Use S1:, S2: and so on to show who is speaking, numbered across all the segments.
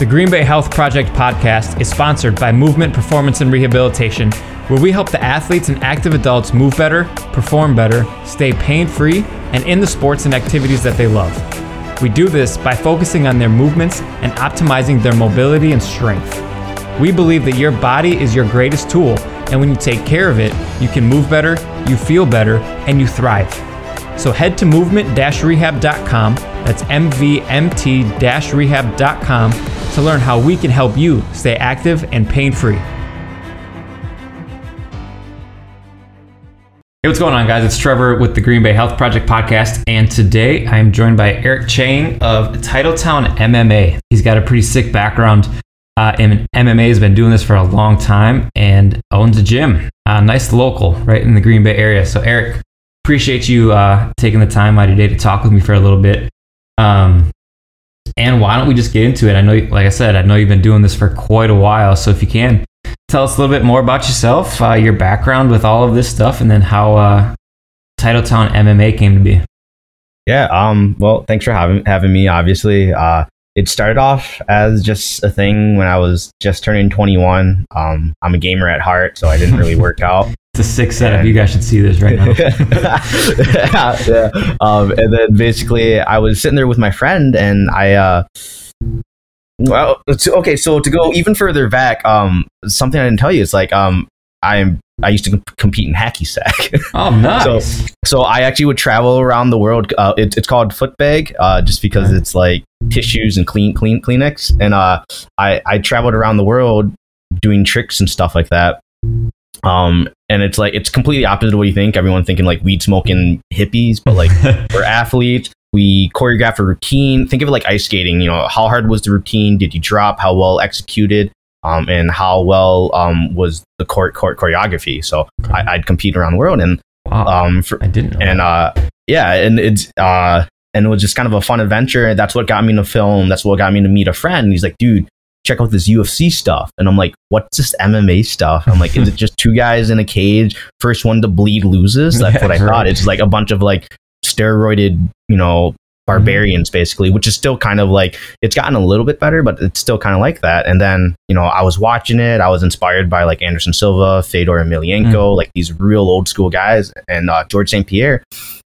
S1: The Green Bay Health Project podcast is sponsored by Movement Performance and Rehabilitation, where we help the athletes and active adults move better, perform better, stay pain free, and in the sports and activities that they love. We do this by focusing on their movements and optimizing their mobility and strength. We believe that your body is your greatest tool, and when you take care of it, you can move better, you feel better, and you thrive. So head to movement-rehab.com, that's mvmt-rehab.com to learn how we can help you stay active and pain free. Hey, what's going on, guys? It's Trevor with the Green Bay Health Project podcast, and today I'm joined by Eric Chang of Titletown MMA. He's got a pretty sick background uh, in MMA, has been doing this for a long time, and owns a gym, uh, nice local, right in the Green Bay area. So, Eric, appreciate you uh, taking the time out of your day to talk with me for a little bit. Um, and why don't we just get into it? I know, like I said, I know you've been doing this for quite a while. So if you can, tell us a little bit more about yourself, uh, your background with all of this stuff, and then how uh, Titletown MMA came to be.
S2: Yeah. Um. Well, thanks for having having me. Obviously, uh, it started off as just a thing when I was just turning 21. Um, I'm a gamer at heart, so I didn't really work out.
S1: It's a sick setup. And, you guys should see this right now.
S2: yeah, yeah. Um, and then basically, I was sitting there with my friend, and I, uh, well, okay. So to go even further back, um, something I didn't tell you is like, um, I'm I used to comp- compete in hacky sack.
S1: Oh, nice.
S2: so, so I actually would travel around the world. Uh, it, it's called footbag, uh, just because it's like tissues and clean, clean, Kleenex. And uh, I I traveled around the world doing tricks and stuff like that. Um, and it's like it's completely opposite of what you think. Everyone thinking like weed smoking hippies, but like we're athletes. We choreograph a routine. Think of it like ice skating. You know, how hard was the routine? Did you drop? How well executed? Um, and how well um, was the court, court choreography? So okay. I, would compete around the world, and
S1: wow. um, for, I didn't. Know
S2: and uh, yeah, and it's uh, and it was just kind of a fun adventure. And that's what got me into film. That's what got me to meet a friend. And he's like, dude, check out this UFC stuff. And I'm like, what's this MMA stuff? I'm like, is it just two guys in a cage? First one to bleed loses? That's yeah, what I right. thought. It's like a bunch of like steroided, you know, barbarians mm-hmm. basically, which is still kind of like it's gotten a little bit better, but it's still kind of like that. And then, you know, I was watching it. I was inspired by like Anderson Silva, Fedor Emelianenko, mm. like these real old school guys, and uh, George St. Pierre.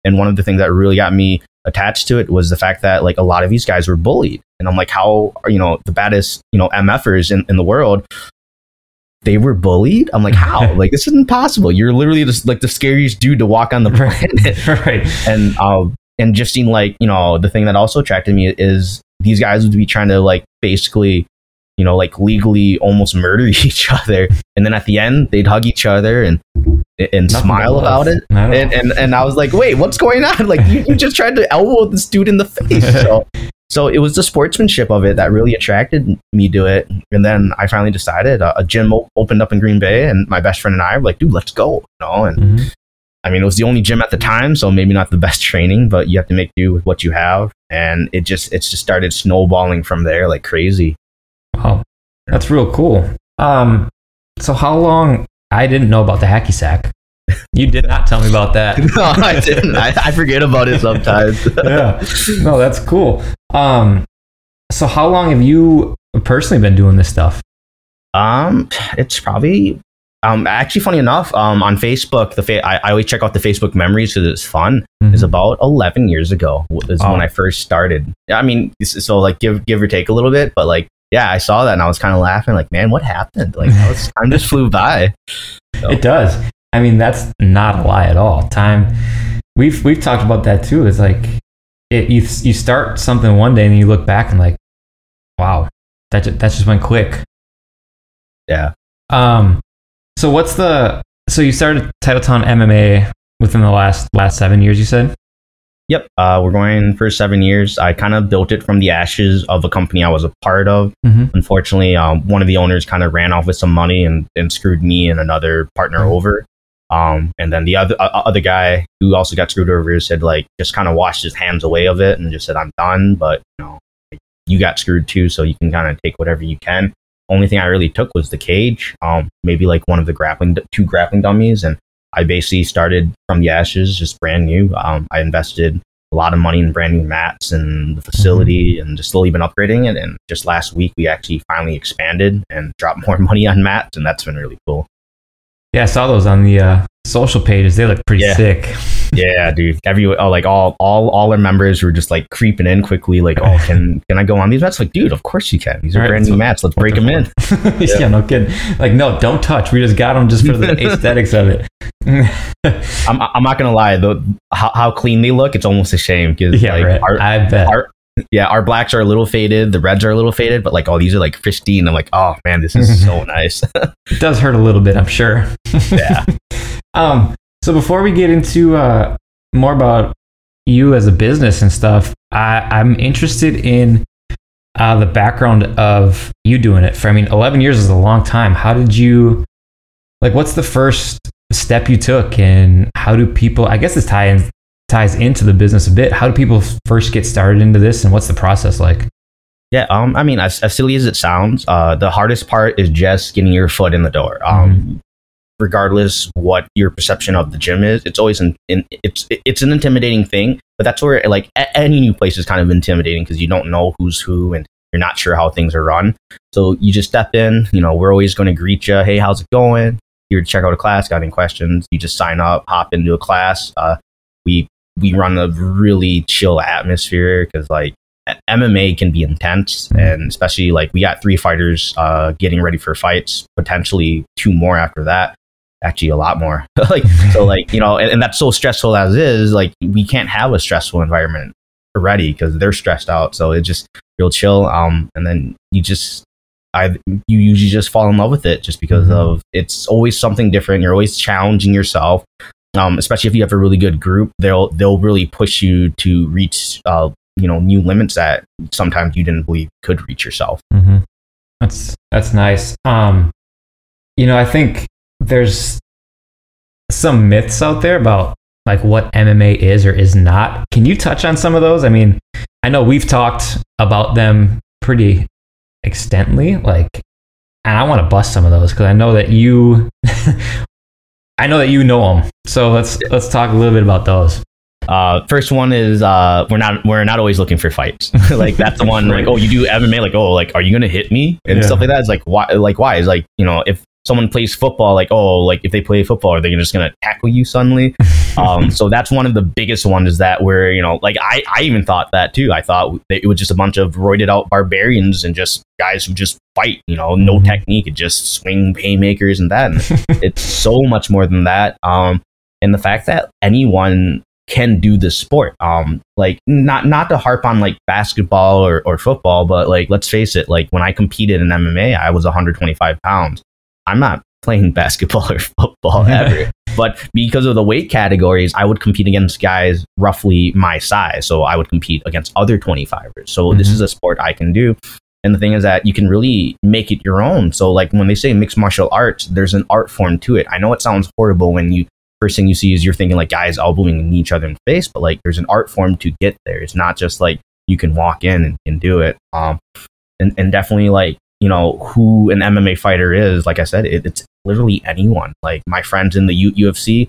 S2: And one of the things that really got me attached to it was the fact that like a lot of these guys were bullied and I'm like, how are, you know, the baddest, you know, MFers in, in the world, they were bullied. I'm like, how? like, this isn't possible. You're literally just like the scariest dude to walk on the planet.
S1: right.
S2: And, um, and just seeing like, you know, the thing that also attracted me is these guys would be trying to like basically, you know, like legally almost murder each other. And then at the end, they'd hug each other and and Nothing smile about it. And, and and I was like, wait, what's going on? Like you, you just tried to elbow this dude in the face. So so it was the sportsmanship of it that really attracted me to it. And then I finally decided uh, a gym opened up in Green Bay, and my best friend and I were like, dude, let's go. You know, and mm-hmm. I mean, it was the only gym at the time, so maybe not the best training, but you have to make do with what you have. And it just it's just started snowballing from there like crazy.
S1: Wow, that's real cool. Um, so how long? I didn't know about the hacky sack. You did not tell me about that.
S2: no, I didn't. I, I forget about it sometimes.
S1: yeah. No, that's cool. Um, so how long have you personally been doing this stuff?
S2: Um, it's probably um actually funny enough um on Facebook the fa- I, I always check out the Facebook memories because it's fun. Mm-hmm. Is about eleven years ago is oh. when I first started. I mean, so like give give or take a little bit, but like yeah, I saw that and I was kind of laughing like, man, what happened? Like, was, time just flew by.
S1: So. It does. I mean, that's not a lie at all. Time, we've we've talked about that too. It's like it, you you start something one day and you look back and like, wow, that just, that just went quick.
S2: Yeah.
S1: Um. So what's the so you started Titletown MMA within the last last seven years? You said.
S2: Yep, uh, we're going for seven years. I kind of built it from the ashes of a company I was a part of.
S1: Mhm.
S2: Unfortunately, um, one of the owners kind of ran off with some money and, and screwed me and another partner
S1: Mhm.
S2: over. Um, and then the other uh, other guy who also got screwed over said like just kind of washed his hands away of it and just said I'm done. But you know, you got screwed too, so you can kind of take whatever you can. Only thing I really took was the cage, um, maybe like one of the grappling two grappling dummies, and I basically started from the ashes, just brand new. Um, I invested a lot of money in brand new mats and the facility and just slowly been upgrading it. And just last week, we actually finally expanded and dropped more money on mats, and that's been really cool.
S1: Yeah, I saw those on the uh, social pages. They look pretty
S2: Yeah.
S1: sick.
S2: Yeah, dude. Every oh, like all all all our members were just like creeping in quickly, like, oh, can can I go on these mats? Like, dude, of course you can. These are
S1: Right,
S2: brand new mats. Let's break them in.
S1: yeah. no kidding. Like, no, don't touch. We just got them just for the aesthetics of it.
S2: I'm I'm not gonna lie though. How, how clean they look, it's almost a shame because
S1: yeah,
S2: like,
S1: right.
S2: our,
S1: I bet.
S2: our yeah, our blacks are a little faded, the reds are a little faded, but like oh, these are like pristine. I'm like, oh man, this is so nice.
S1: it does hurt a little bit, I'm sure.
S2: yeah.
S1: Um, so before we get into uh, more about you as a business and stuff, I, I'm interested in uh, the background of you doing it. For I mean, 11 years is a long time. How did you like? What's the first step you took, and how do people? I guess this ties ties into the business a bit. How do people first get started into this, and what's the process like?
S2: Yeah, um, I mean, as, as silly as it sounds, uh, the hardest part is just getting your foot in the door. Um, regardless what your perception of the gym is, it's always in, it's it's an intimidating thing. But that's where like any new place is kind of intimidating because you don't know who's who and you're not sure how things are run. So you just step in. You know, we're always going to greet you. Hey, how's it going? Here to check out a class. Got any questions? You just sign up, hop into a class. Uh, we we run a really chill atmosphere because like MMA can be intense, and especially like we got three fighters uh, getting ready for fights, potentially two more after that. Actually, a lot more. like so, like you know, and, and that's so stressful as is. Like we can't have a stressful environment already because they're stressed out. So it's just real chill. Um, and then you just. I you usually just fall in love with it just because
S1: Mhm.
S2: of it's always something different. You're always challenging yourself, um, especially if you have a really good group. They'll they'll really push you to reach uh, you know new limits that sometimes you didn't believe could reach yourself.
S1: Mm-hmm. That's that's nice. Um, you know, I think there's some myths out there about like what MMA is or is not. Can you touch on some of those? I mean, I know we've talked about them pretty extensively, like, and I want to bust some of those because I know that you, I know that you know them. So let's let's talk a little bit about those.
S2: Uh, first one is uh, we're not we're not always looking for fights. like that's the one like oh you do MMA like oh like are you gonna hit me and
S1: Yeah.
S2: stuff like that. It's like why like why is like you know if someone plays football like oh like if they play football are they just gonna tackle you suddenly? um, so that's one of the biggest ones is that where you know like I I even thought that too. I thought it was just a bunch of roided out barbarians and just guys who just fight. You know no
S1: Mhm.
S2: technique and just swing haymakers and that. And it's so much more than that. Um, and the fact that anyone can do this sport. Um, like not not to harp on like basketball or, or football, but like let's face it, like when I competed in MMA, I was 125 pounds. I'm not playing basketball or football ever. but because of the weight categories, I would compete against guys roughly my size. So I would compete against other 25ers. So this
S1: Mhm.
S2: is a sport I can do. And the thing is that you can really make it your own. So like when they say mixed martial arts, there's an art form to it. I know it sounds horrible when you first thing you see is you're thinking like guys elbowing each other in the face, but like there's an art form to get there. It's not just like you can walk in and, and do it. Um, and, and definitely like, you know, who an MMA fighter is, like I said, it, it's literally anyone. Like my friends in the U- UFC,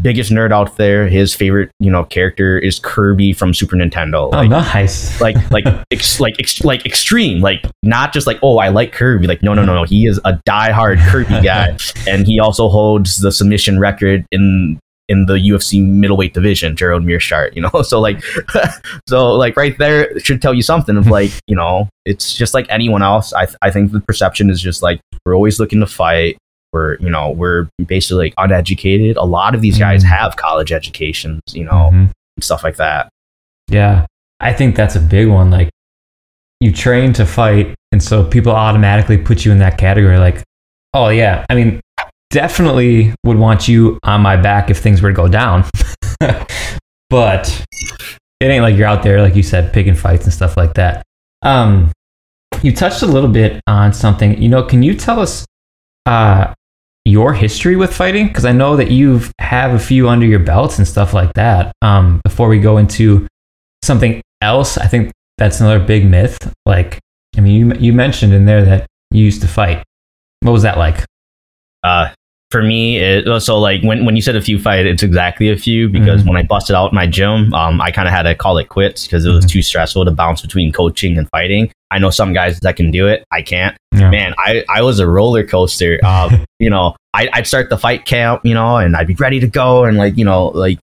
S2: biggest nerd out there, his favorite, you know, character is Kirby from Super Nintendo.
S1: Oh,
S2: Like,
S1: nice.
S2: like like ex, like ex, like extreme like not just like oh i like kirby like no no no no he is a diehard kirby guy and he also holds the submission record in in the ufc middleweight division gerald Meerschaert you know so like so like right there should tell you something of like you know it's just like anyone else i th- i think the perception is just like we're always looking to fight we're you know we're basically like uneducated a lot of these guys
S1: Mm.
S2: have college educations you know
S1: Mhm.
S2: and stuff like that
S1: Yeah, I think that's a big one. Like, you train to fight, and so people automatically put you in that category. Like, oh yeah, I mean, definitely would want you on my back if things were to go down. but it ain't like you're out there, like you said, picking fights and stuff like that. Um, you touched a little bit on something. You know, can you tell us uh, your history with fighting? Because I know that you've have a few under your belts and stuff like that. Um, before we go into something else, I think that's another big myth. Like, I mean, you you mentioned in there that you used to fight. What was that like?
S2: Uh, for me, it, so like when, when you said a few fight, it's exactly a few because
S1: Mhm.
S2: when I busted out my gym, um, I kind of had to call it quits because it was
S1: Mhm.
S2: too stressful to bounce between coaching and fighting. I know some guys that can do it. I can't.
S1: Yeah.
S2: Man, I, I was a roller coaster. Uh, you know, I, I'd start the fight camp, you know, and I'd be ready to go and like, you know, like,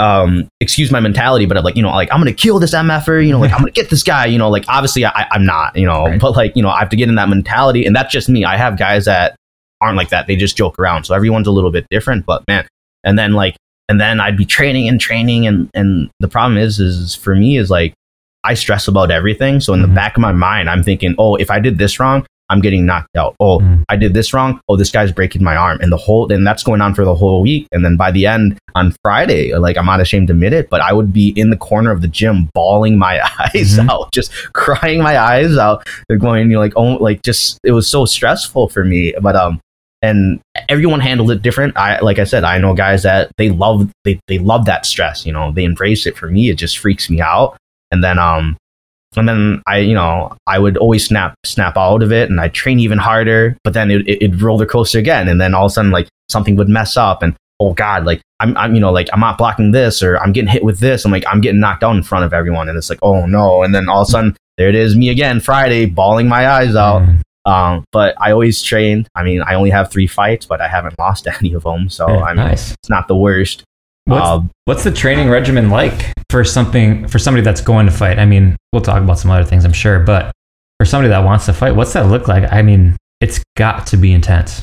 S2: um, excuse my mentality, but I'm like, you know, like I'm gonna kill this MFer, you know, like I'm gonna get this guy, you know, like obviously I, I'm not, you know,
S1: Right.
S2: but like, you know, I have to get in that mentality, and that's just me. I have guys that aren't like that; they just joke around. So everyone's a little bit different, but man, and then like, and then I'd be training and training, and and the problem is, is for me is like I stress about everything. So in
S1: Mhm.
S2: the back of my mind, I'm thinking, oh, if I did this wrong, I'm getting knocked out. Oh,
S1: Mm.
S2: I did this wrong. Oh, this guy's breaking my arm. And the whole, and that's going on for the whole week. And then by the end on Friday, like I'm not ashamed to admit it, but I would be in the corner of the gym bawling my eyes
S1: Mhm.
S2: out, just crying my eyes out. They're going, you know, like, oh, like just, it was so stressful for me. But, um, and everyone handled it different. I, like I said, I know guys that they love, they, they love that stress, you know, they embrace it. For me, it just freaks me out. And then, um, and then I, you know, I would always snap snap out of it, and I train even harder. But then it, it, it'd roller coaster again, and then all of a sudden, like something would mess up, and oh god, like I'm, I'm, you know, like I'm not blocking this, or I'm getting hit with this. I'm like I'm getting knocked out in front of everyone, and it's like oh no, and then all of a sudden there it is, me again, Friday, bawling my eyes out.
S1: Mm.
S2: Um, but I always train. I mean, I only have three fights, but I haven't lost any of them, so
S1: Yeah,
S2: I mean,
S1: nice.
S2: it's not the worst.
S1: What's,
S2: Um,
S1: what's the training regimen like for something for somebody that's going to fight? I mean, we'll talk about some other things, I'm sure, but for somebody that wants to fight, what's that look like? I mean, it's got to be intense.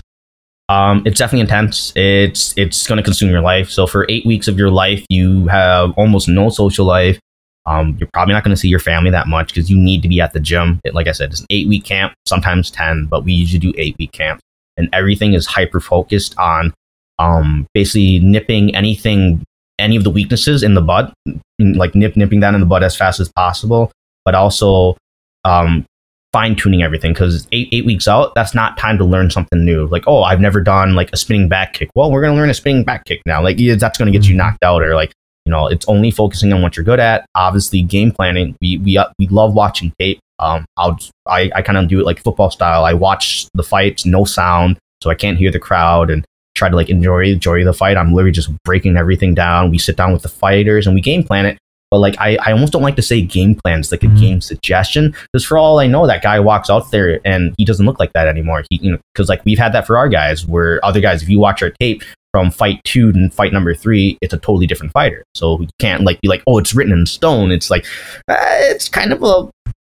S2: Um, it's definitely intense. It's it's going to consume your life. So for eight weeks of your life, you have almost no social life. Um, you're probably not going to see your family that much because you need to be at the gym. It, like I said, it's an eight week camp, sometimes ten, but we usually do eight week camps, and everything is hyper focused on um, basically nipping anything, any of the weaknesses in the bud, like nip nipping that in the bud as fast as possible, but also um, fine tuning everything because eight eight weeks out, that's not time to learn something new. Like, oh, I've never done like a spinning back kick. Well, we're gonna learn a spinning back kick now. Like, yeah, that's gonna get you
S1: Mhm.
S2: knocked out, or like, you know, it's only focusing on what you're good at. Obviously, game planning. We we uh, we love watching tape. Um, I'll I I kind of do it like football style. I watch the fights, no sound, so I can't hear the crowd and try to like enjoy enjoy the fight. I'm literally just breaking everything down. We sit down with the fighters and we game plan it. But like I, I almost don't like to say game plans like a
S1: Mhm.
S2: game suggestion because for all I know that guy walks out there and he doesn't look like that anymore. He you know because like we've had that for our guys where other guys if you watch our tape from fight two and fight number three it's a totally different fighter. So you can't like be like oh it's written in stone. It's like uh, it's kind of a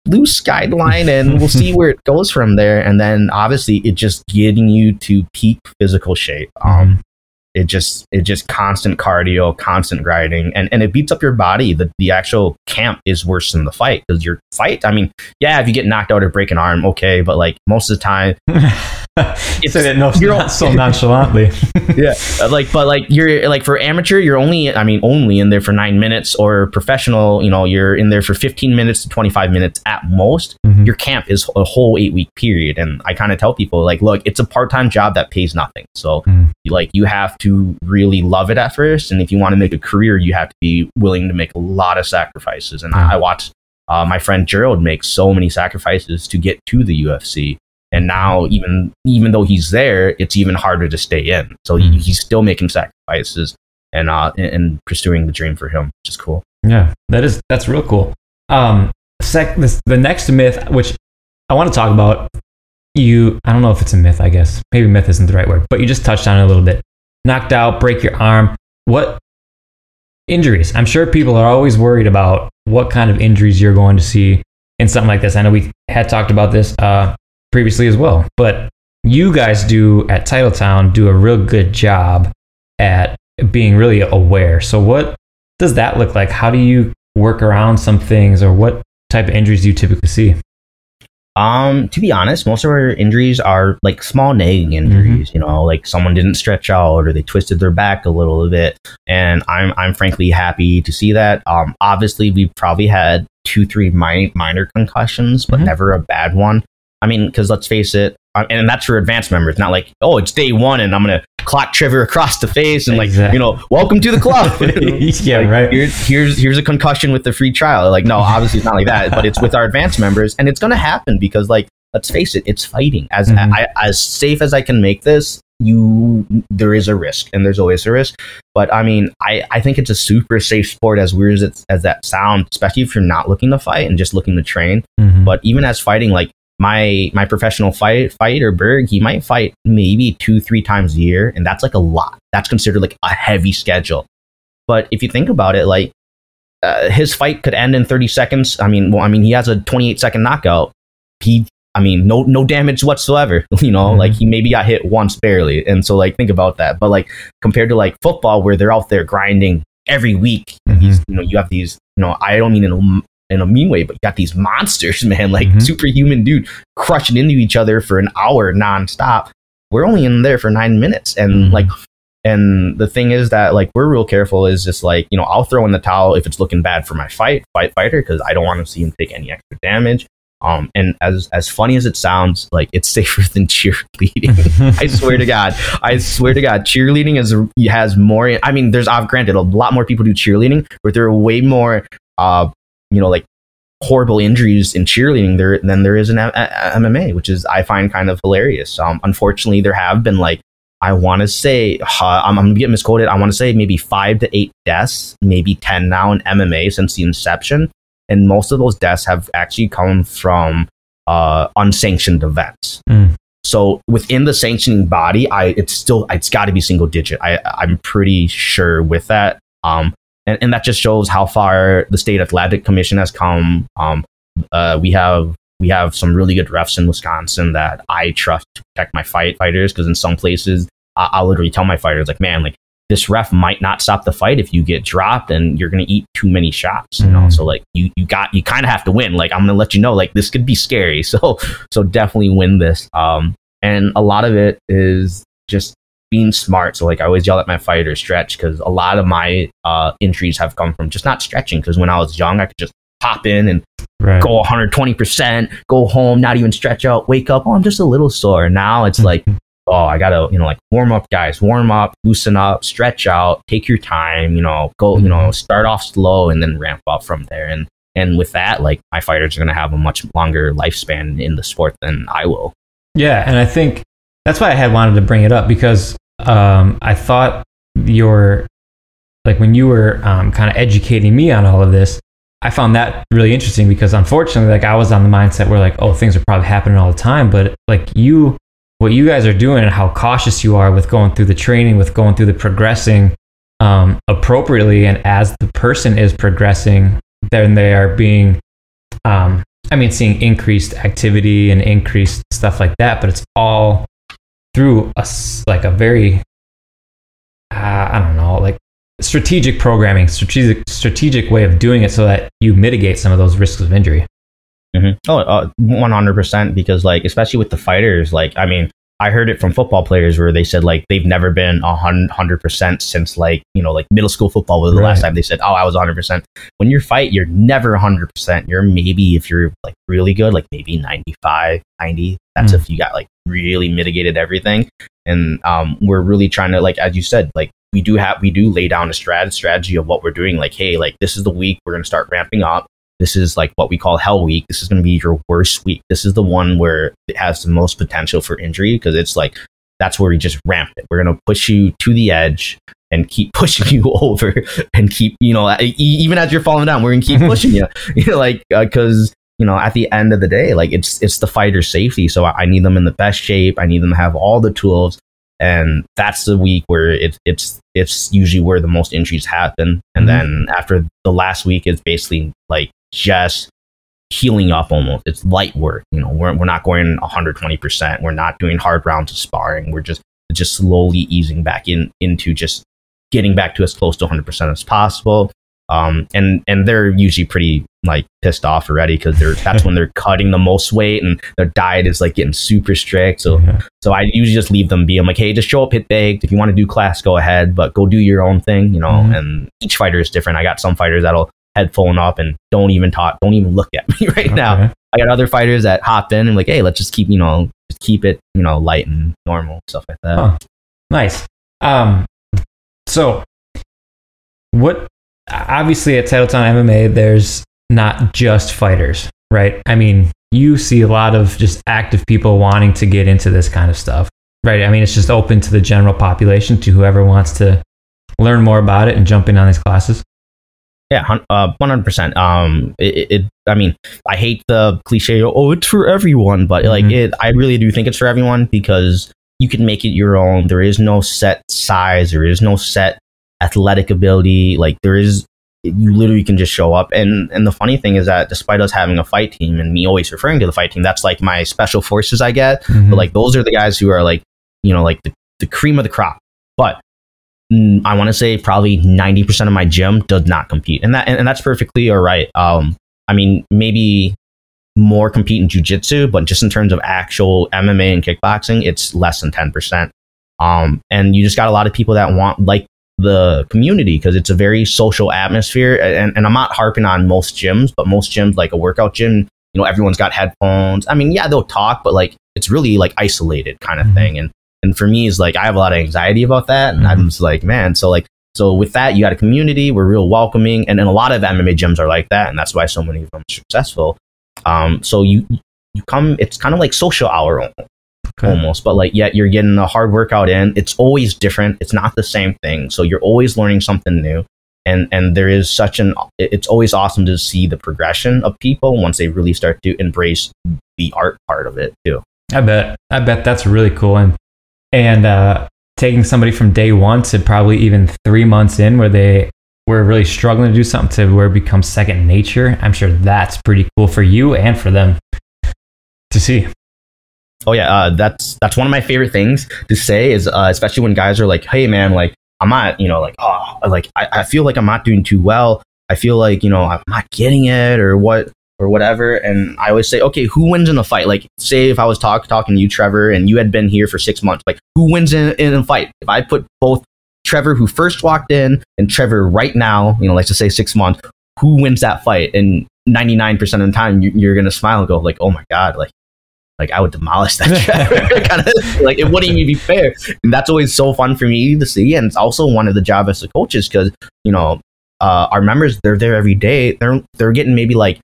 S2: loose guideline and we'll see where it goes from there. And then obviously it just getting you to peak physical shape. Um, it just it just constant cardio constant grinding and and it beats up your body the the actual camp is worse than the fight because your fight i mean yeah if you get knocked out or break an arm okay but like most of the time
S1: you said it no,
S2: you're-
S1: not so nonchalantly.
S2: yeah like but like you're like for amateur you're only i mean only in there for nine minutes or professional you know you're in there for 15 minutes to 25 minutes at most
S1: Mhm.
S2: your camp is a whole eight week period and i kind of tell people like look it's a part-time job that pays nothing so
S1: Mm.
S2: like you have to really love it at first and if you want to make a career you have to be willing to make a lot of sacrifices and
S1: Yeah.
S2: i, I watched uh, my friend gerald make so many sacrifices to get to the ufc and now even even though he's there it's even harder to stay in so he,
S1: Mm.
S2: he's still making sacrifices and uh and, and pursuing the dream for him which is cool
S1: Yeah, that is that's real cool. Um, sec, this, the next myth, which I want to talk about, you I don't know if it's a myth. I guess maybe myth isn't the right word, but you just touched on it a little bit. Knocked out, break your arm. What injuries? I'm sure people are always worried about what kind of injuries you're going to see in something like this. I know we had talked about this uh, previously as well, but you guys do at Titletown do a real good job at being really aware. So what does that look like? How do you work around some things, or what type of injuries do you typically see?
S2: Um, to be honest, most of our injuries are like small nagging injuries. You know, like someone didn't stretch out or they twisted their back a little bit, and I'm I'm frankly happy to see that. Um, obviously, we've probably had two, three mi- minor concussions, but
S1: Mhm.
S2: never a bad one. I mean, because let's face it, and that's for advanced members. Not like, oh, it's day one, and I'm gonna clock Trevor across the face and like,
S1: Exactly.
S2: you know, welcome to the club.
S1: yeah,
S2: Like,
S1: right.
S2: Here's, here's here's a concussion with the free trial. Like, no, obviously it's not like that, but it's with our advanced members, and it's gonna happen because, like, let's face it, it's fighting. As
S1: Mhm.
S2: I, as safe as I can make this, you there is a risk, and there's always a risk. But I mean, I I think it's a super safe sport, as weird as it, as that sound, especially if you're not looking to fight and just looking to train.
S1: Mhm.
S2: But even as fighting, like my my professional fight fighter Berg, he might fight maybe two three times a year, and that's like a lot. That's considered like a heavy schedule. But if you think about it, like uh, his fight could end in 30 seconds. I mean, well, I mean, he has a 28 second knockout. He, I mean, no no damage whatsoever. You know,
S1: Mhm.
S2: like he maybe got hit once barely, and so like think about that. But like compared to like football, where they're out there grinding every week,
S1: Mhm.
S2: these you know you have these you know I don't mean in in a mean way, but you got these monsters, man, like
S1: Mhm.
S2: superhuman dude crushing into each other for an hour nonstop. We're only in there for nine minutes, and
S1: Mhm.
S2: like and the thing is that like we're real careful is just like you know I'll throw in the towel if it's looking bad for my fight fight fighter because I don't want to see him take any extra damage. Um, and as as funny as it sounds, like it's safer than cheerleading. I swear to God, I swear to God, cheerleading is has more. I mean, there's I've granted a lot more people do cheerleading, but there are way more, uh, you know, like horrible injuries in cheerleading there than there is in a- a- MMA, which is I find kind of hilarious. Um, unfortunately, there have been like I want to say uh, I'm, I'm gonna get misquoted. I want to say maybe five to eight deaths, maybe ten now in MMA since the inception, and most of those deaths have actually come from uh, unsanctioned events.
S1: Mm.
S2: So within the sanctioning body, I it's still it's got to be single digit. I I'm pretty sure with that. Um, and, and that just shows how far the state athletic commission has come. Um, uh, we have we have some really good refs in Wisconsin that I trust to protect my fight fighters because in some places I, I'll literally tell my fighters like, man, like this ref might not stop the fight if you get dropped and you're gonna eat too many shots. You know,
S1: Mhm.
S2: so like you you got you kind of have to win. Like I'm gonna let you know like this could be scary. So so definitely win this. Um, and a lot of it is just being smart. So like I always yell at my fighters, stretch, because a lot of my uh, injuries have come from just not stretching. Because when I was young, I could just pop in and
S1: right.
S2: go 120 percent, go home, not even stretch out, wake up, oh, I'm just a little sore. Now it's like, oh, I gotta, you know, like warm up, guys, warm up, loosen up, stretch out, take your time, you know, go, you know, start off slow and then ramp up from there. And and with that, like my fighters are gonna have a much longer lifespan in the sport than I will.
S1: Yeah, and I think that's why I had wanted to bring it up because um, I thought your like when you were um, kind of educating me on all of this, I found that really interesting because unfortunately, like I was on the mindset where like, oh, things are probably happening all the time, but like you, what you guys are doing and how cautious you are with going through the training, with going through the progressing um, appropriately, and as the person is progressing, then they are being um, I mean, seeing increased activity and increased stuff like that, but it's all through a like a very uh, I don't know, like strategic programming, strategic strategic way of doing it so that you mitigate some of those risks of injury.
S2: Oh, uh, 100% because like especially with the fighters, like I mean, I heard it from football players where they said like they've never been a 100% since like, you know, like middle school football was the last time they said, "Oh, I was 100%." When you fight, you're never 100%. You're maybe if you're like really good, like maybe 95, 90. That's
S1: Mm.
S2: if you got like really mitigated everything. And um we're really trying to like as you said, like we do have we do lay down a strat- strategy of what we're doing like, hey, like this is the week we're going to start ramping up this is like what we call hell week. This is going to be your worst week. This is the one where it has the most potential for injury because it's like that's where we just ramp it. We're going to push you to the edge and keep pushing you over and keep, you know, even as you're falling down, we're going to keep pushing you. You know, like, uh, because, you know, at the end of the day, like it's, it's the fighter's safety. So I I need them in the best shape. I need them to have all the tools. And that's the week where it, it's, it's usually where the most injuries happen. And
S1: Mhm.
S2: then after the last week is basically like just healing up almost. It's light work. You know, we're, we're not going 120%. We're not doing hard rounds of sparring. We're just just slowly easing back in into just getting back to as close to 100% as possible. Um, and and they're usually pretty like pissed off already because they're that's when they're cutting the most weight and their diet is like getting super strict. So
S1: Yeah.
S2: so I usually just leave them be. I'm like, hey, just show up, hit baked. If you want to do class, go ahead, but go do your own thing, you know.
S1: Mhm.
S2: And each fighter is different. I got some fighters that'll head phone up and don't even talk, don't even look at me right now. I got other fighters that hop in and like, hey, let's just keep, you know, just keep it, you know, light and normal stuff like that.
S1: Huh. Nice. Um, so what? Obviously, at Titletown MMA, there's not just fighters, right? I mean, you see a lot of just active people wanting to get into this kind of stuff, right? I mean, it's just open to the general population, to whoever wants to learn more about it and jump in on these classes.
S2: Yeah, uh, 100%. Um, it, it, I mean, I hate the cliche, oh, it's for everyone, but like
S1: Mhm.
S2: it, I really do think it's for everyone because you can make it your own. There is no set size, there is no set athletic ability. Like there is, you literally can just show up. And and the funny thing is that despite us having a fight team and me always referring to the fight team, that's like my special forces I get.
S1: Mhm.
S2: But like those are the guys who are like, you know, like the, the cream of the crop. But mm, I want to say probably 90% of my gym does not compete. And that and, and that's perfectly all right. Um I mean, maybe more compete in jujitsu, but just in terms of actual MMA and kickboxing, it's less than 10%. Um and you just got a lot of people that want like the community because it's a very social atmosphere and, and i'm not harping on most gyms but most gyms like a workout gym you know everyone's got headphones i mean yeah they'll talk but like it's really like isolated kind of
S1: Mhm.
S2: thing and and for me is like i have a lot of anxiety about that and
S1: Mhm.
S2: i'm just like man so like so with that you got a community we're real welcoming and, and a lot of mma gyms are like that and that's why so many of them are successful um so you you come it's kind of like social hour. Almost but like yet you're getting a hard workout in it's always different it's not the same thing so you're always learning something new and and there is such an it's always awesome to see the progression of people once they really start to embrace the art part of it too
S1: I bet. I bet that's really cool. And and uh, taking somebody from day one to probably even three months in, where they were really struggling to do something, to where it becomes second nature. I'm sure that's pretty cool for you and for them to see.
S2: Oh yeah uh, that's that's one of my favorite things to say is uh, especially when guys are like hey man like i'm not you know like oh like I, I feel like i'm not doing too well. I feel like you know i'm not getting it or what or whatever. And i always say okay who wins in the fight? Like say if i was talk, talking to you trevor and you had been here for six months like who wins in, in a fight? If i put both trevor who first walked in and trevor right now you know let's just say six months who wins that fight? And 99% of the time you, you're gonna smile and go like oh my god like like I would demolish that kind of like it wouldn't even be fair. And that's always so fun for me to see. And it's also one of the job as the coaches because you know uh, our members they're there every day. They're they're getting maybe like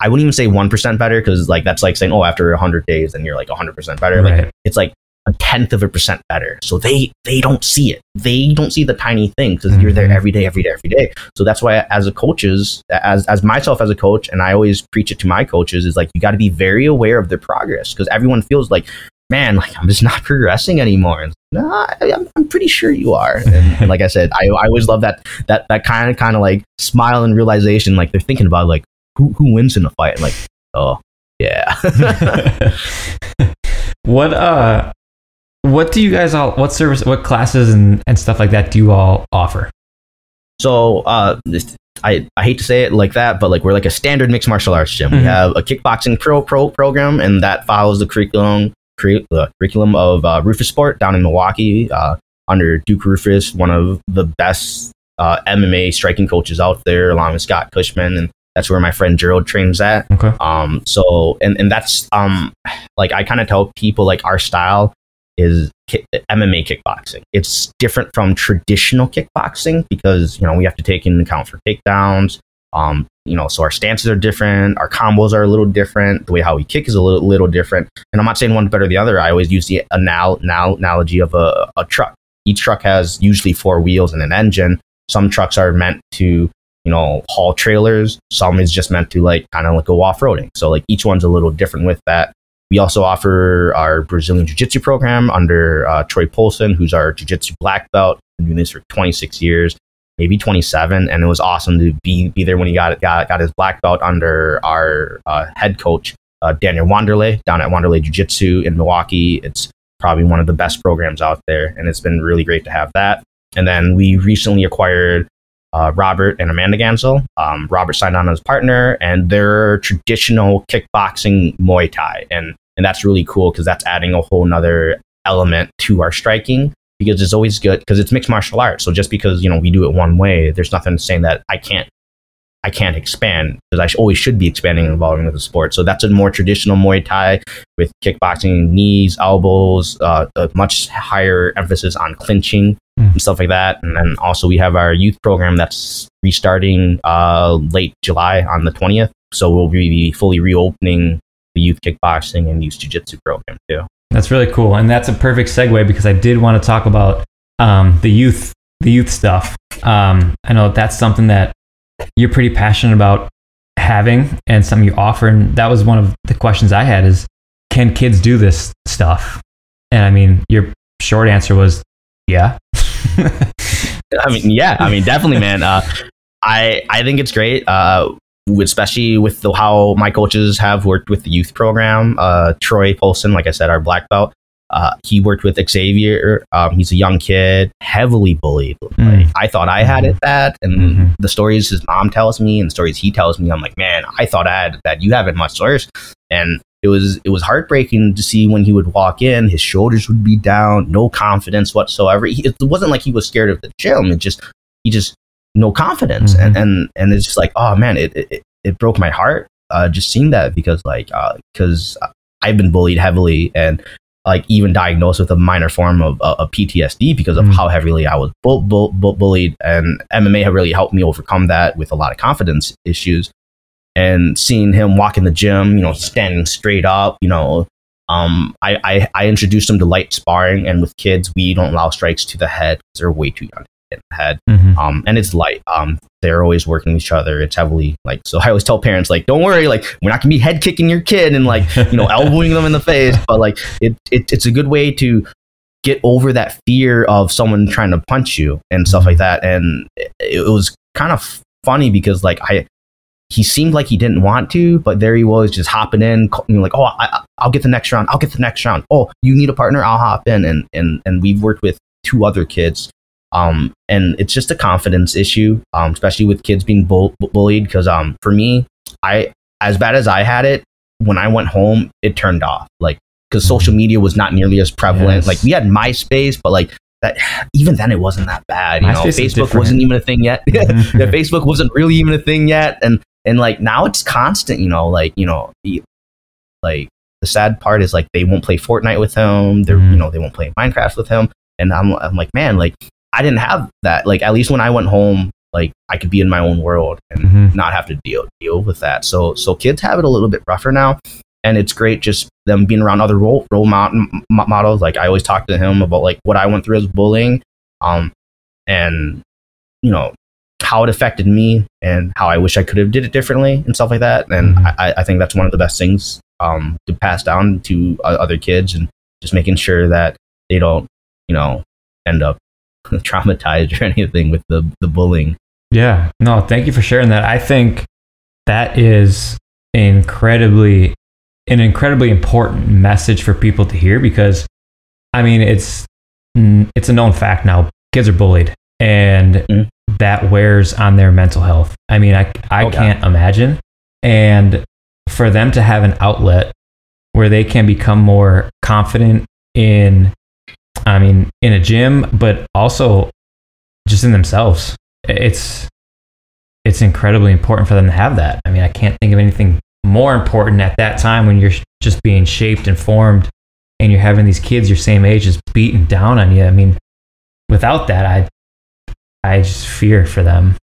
S2: I wouldn't even say one percent better because like that's like saying oh after hundred days then you're like hundred percent better. Like it's like a tenth of a percent better. So they they don't see it. They don't see the tiny things because you're there
S1: Mhm.
S2: every day, every day, every day. So that's why as a coaches, as as myself as a coach, and I always preach it to my coaches, is like you got to be very aware of their progress because everyone feels like, man, like I'm just not progressing anymore. And no, I, I'm, I'm pretty sure you are. And, and like I said, I, I always love that that that kind of kind of like smile and realization, like they're thinking about like who who wins in the fight, and like oh yeah.
S1: what uh what do you guys all what service what classes and, and stuff like that do you all offer
S2: So uh, this, I I hate to say it like that, but like we're like a standard mixed martial arts gym.
S1: Mhm.
S2: We have a kickboxing pro pro program, and that follows the curriculum curri- the curriculum of uh, Roufusport down in Milwaukee uh, under Duke Roufus, one of the best uh, MMA striking coaches out there, along with Scott Cushman, and that's where my friend Gerald trains at.
S1: okay
S2: Um, so and and that's um, like I kind of tell people like our style is MMA kickboxing. It's different from traditional kickboxing because you know we have to take into account for takedowns. Um, you know, so our stances are different, our combos are a little different, the way how we kick is a little, little different. And I'm not saying one's better than the other. I always use the anal- anal- analogy of a, a truck. Each truck has usually four wheels and an engine. Some trucks are meant to, you know, haul trailers. Some is just meant to like kind of like go off roading. So like each one's a little different with that. We also offer our Brazilian Jiu Jitsu program under uh, Troy Polson, who's our Jiu Jitsu black belt. Been doing this for 26 years, maybe 27, and it was awesome to be be there when he got got got his black belt under our uh, head coach uh, Daniel Wanderley down at Wanderley Jiu Jitsu in Milwaukee. It's probably one of the best programs out there, and it's been really great to have that. And then we recently acquired uh, Robert and Amanda Gansel. Um, Robert signed on as partner, and they're traditional kickboxing Muay Thai, and and that's really cool because that's adding a whole nother element to our striking because it's always good because it's mixed martial arts. So just because you know we do it one way, there's nothing saying that I can't I can't expand because I sh- always should be expanding and evolving with the sport. So that's a more traditional Muay Thai with kickboxing, knees, elbows, uh, a much higher emphasis on clinching
S1: Mm.
S2: and stuff like that. And then also we have our youth program that's restarting uh, late July on the 20th. So we'll be fully reopening the youth kickboxing and youth jiu-jitsu program too.
S1: That's really cool, and that's a perfect segue because I did want to talk about um, the youth, the youth stuff. Um, I know that's something that you're pretty passionate about having, and something you offer. And that was one of the questions I had: is can kids do this stuff? And I mean, your short answer was, yeah.
S2: I mean, yeah, I mean, definitely, man. Uh, I I think it's great, uh, especially with the, how my coaches have worked with the youth program. Uh, Troy Polson, like I said, our black belt. Uh, he worked with Xavier. Um, he's a young kid, heavily bullied.
S1: Mm.
S2: I thought I had it bad, and
S1: Mhm.
S2: the stories his mom tells me and the stories he tells me, I'm like, man, I thought I had bad. You have it much worse. And it was it was heartbreaking to see when he would walk in, his shoulders would be down, no confidence whatsoever. He, it wasn't like he was scared of the gym. It just he just no confidence,
S1: Mhm.
S2: and and and it's just like, oh man, it it, it broke my heart uh, just seeing that because like because I've been bullied heavily and like even diagnosed with a minor form of, uh, of PTSD because of
S1: Mm.
S2: how heavily I was bu- bu- bu- bullied. And MMA have really helped me overcome that with a lot of confidence issues. And seeing him walk in the gym, you know, standing straight up, you know, um, I, I, I introduced him to light sparring. And with kids, we don't allow strikes to the head because they're way too young to hit the head.
S1: Mhm.
S2: Um, and it's light. Um, they're always working each other. It's heavily like so. I always tell parents like, don't worry, like we're not gonna be head kicking your kid and like you know elbowing them in the face, but like it, it it's a good way to get over that fear of someone trying to punch you and stuff like that. And it, it was kind of funny because like I. He seemed like he didn't want to, but there he was, just hopping in, you know, like, "Oh, I, I- I'll get the next round. I'll get the next round. Oh, you need a partner? I'll hop in." And and and we've worked with two other kids um, and it's just a confidence issue, um, especially with kids being bull- bullied. Because um, for me, I as bad as I had it when I went home, it turned off. Like because social media was not nearly as prevalent.
S1: Yes.
S2: Like we had MySpace, but like that even then it wasn't that bad. You know,
S1: MySpace
S2: Facebook wasn't even a thing yet.
S1: Mhm.
S2: yeah, Facebook wasn't really even a thing yet, and and like now it's constant. You know, like you know, like the sad part is like they won't play Fortnite with him. They're
S1: Mhm.
S2: you know they won't play Minecraft with him, and I'm I'm like man, like I didn't have that. Like at least when I went home, like I could be in my own world and
S1: Mhm.
S2: not have to deal deal with that. So so kids have it a little bit rougher now, and it's great just them being around other role role mo- models. Like I always talk to him about like what I went through as bullying, um, and you know how it affected me and how I wish I could have did it differently and stuff like that. And
S1: Mhm.
S2: I, I think that's one of the best things um, to pass down to uh, other kids and just making sure that they don't you know end up traumatized or anything with the the bullying.
S1: Yeah. No, thank you for sharing that. I think that is incredibly an incredibly important message for people to hear because I mean it's it's a known fact now. Kids are bullied and
S2: Mhm.
S1: That wears on their mental health. I mean, I I can't imagine and for them to have an outlet where they can become more confident in I mean, in a gym, but also just in themselves. It's it's incredibly important for them to have that. I mean, I can't think of anything more important at that time when you're just being shaped and formed and you're having these kids your same age just beating down on you. I mean, without that, I I just fear for them.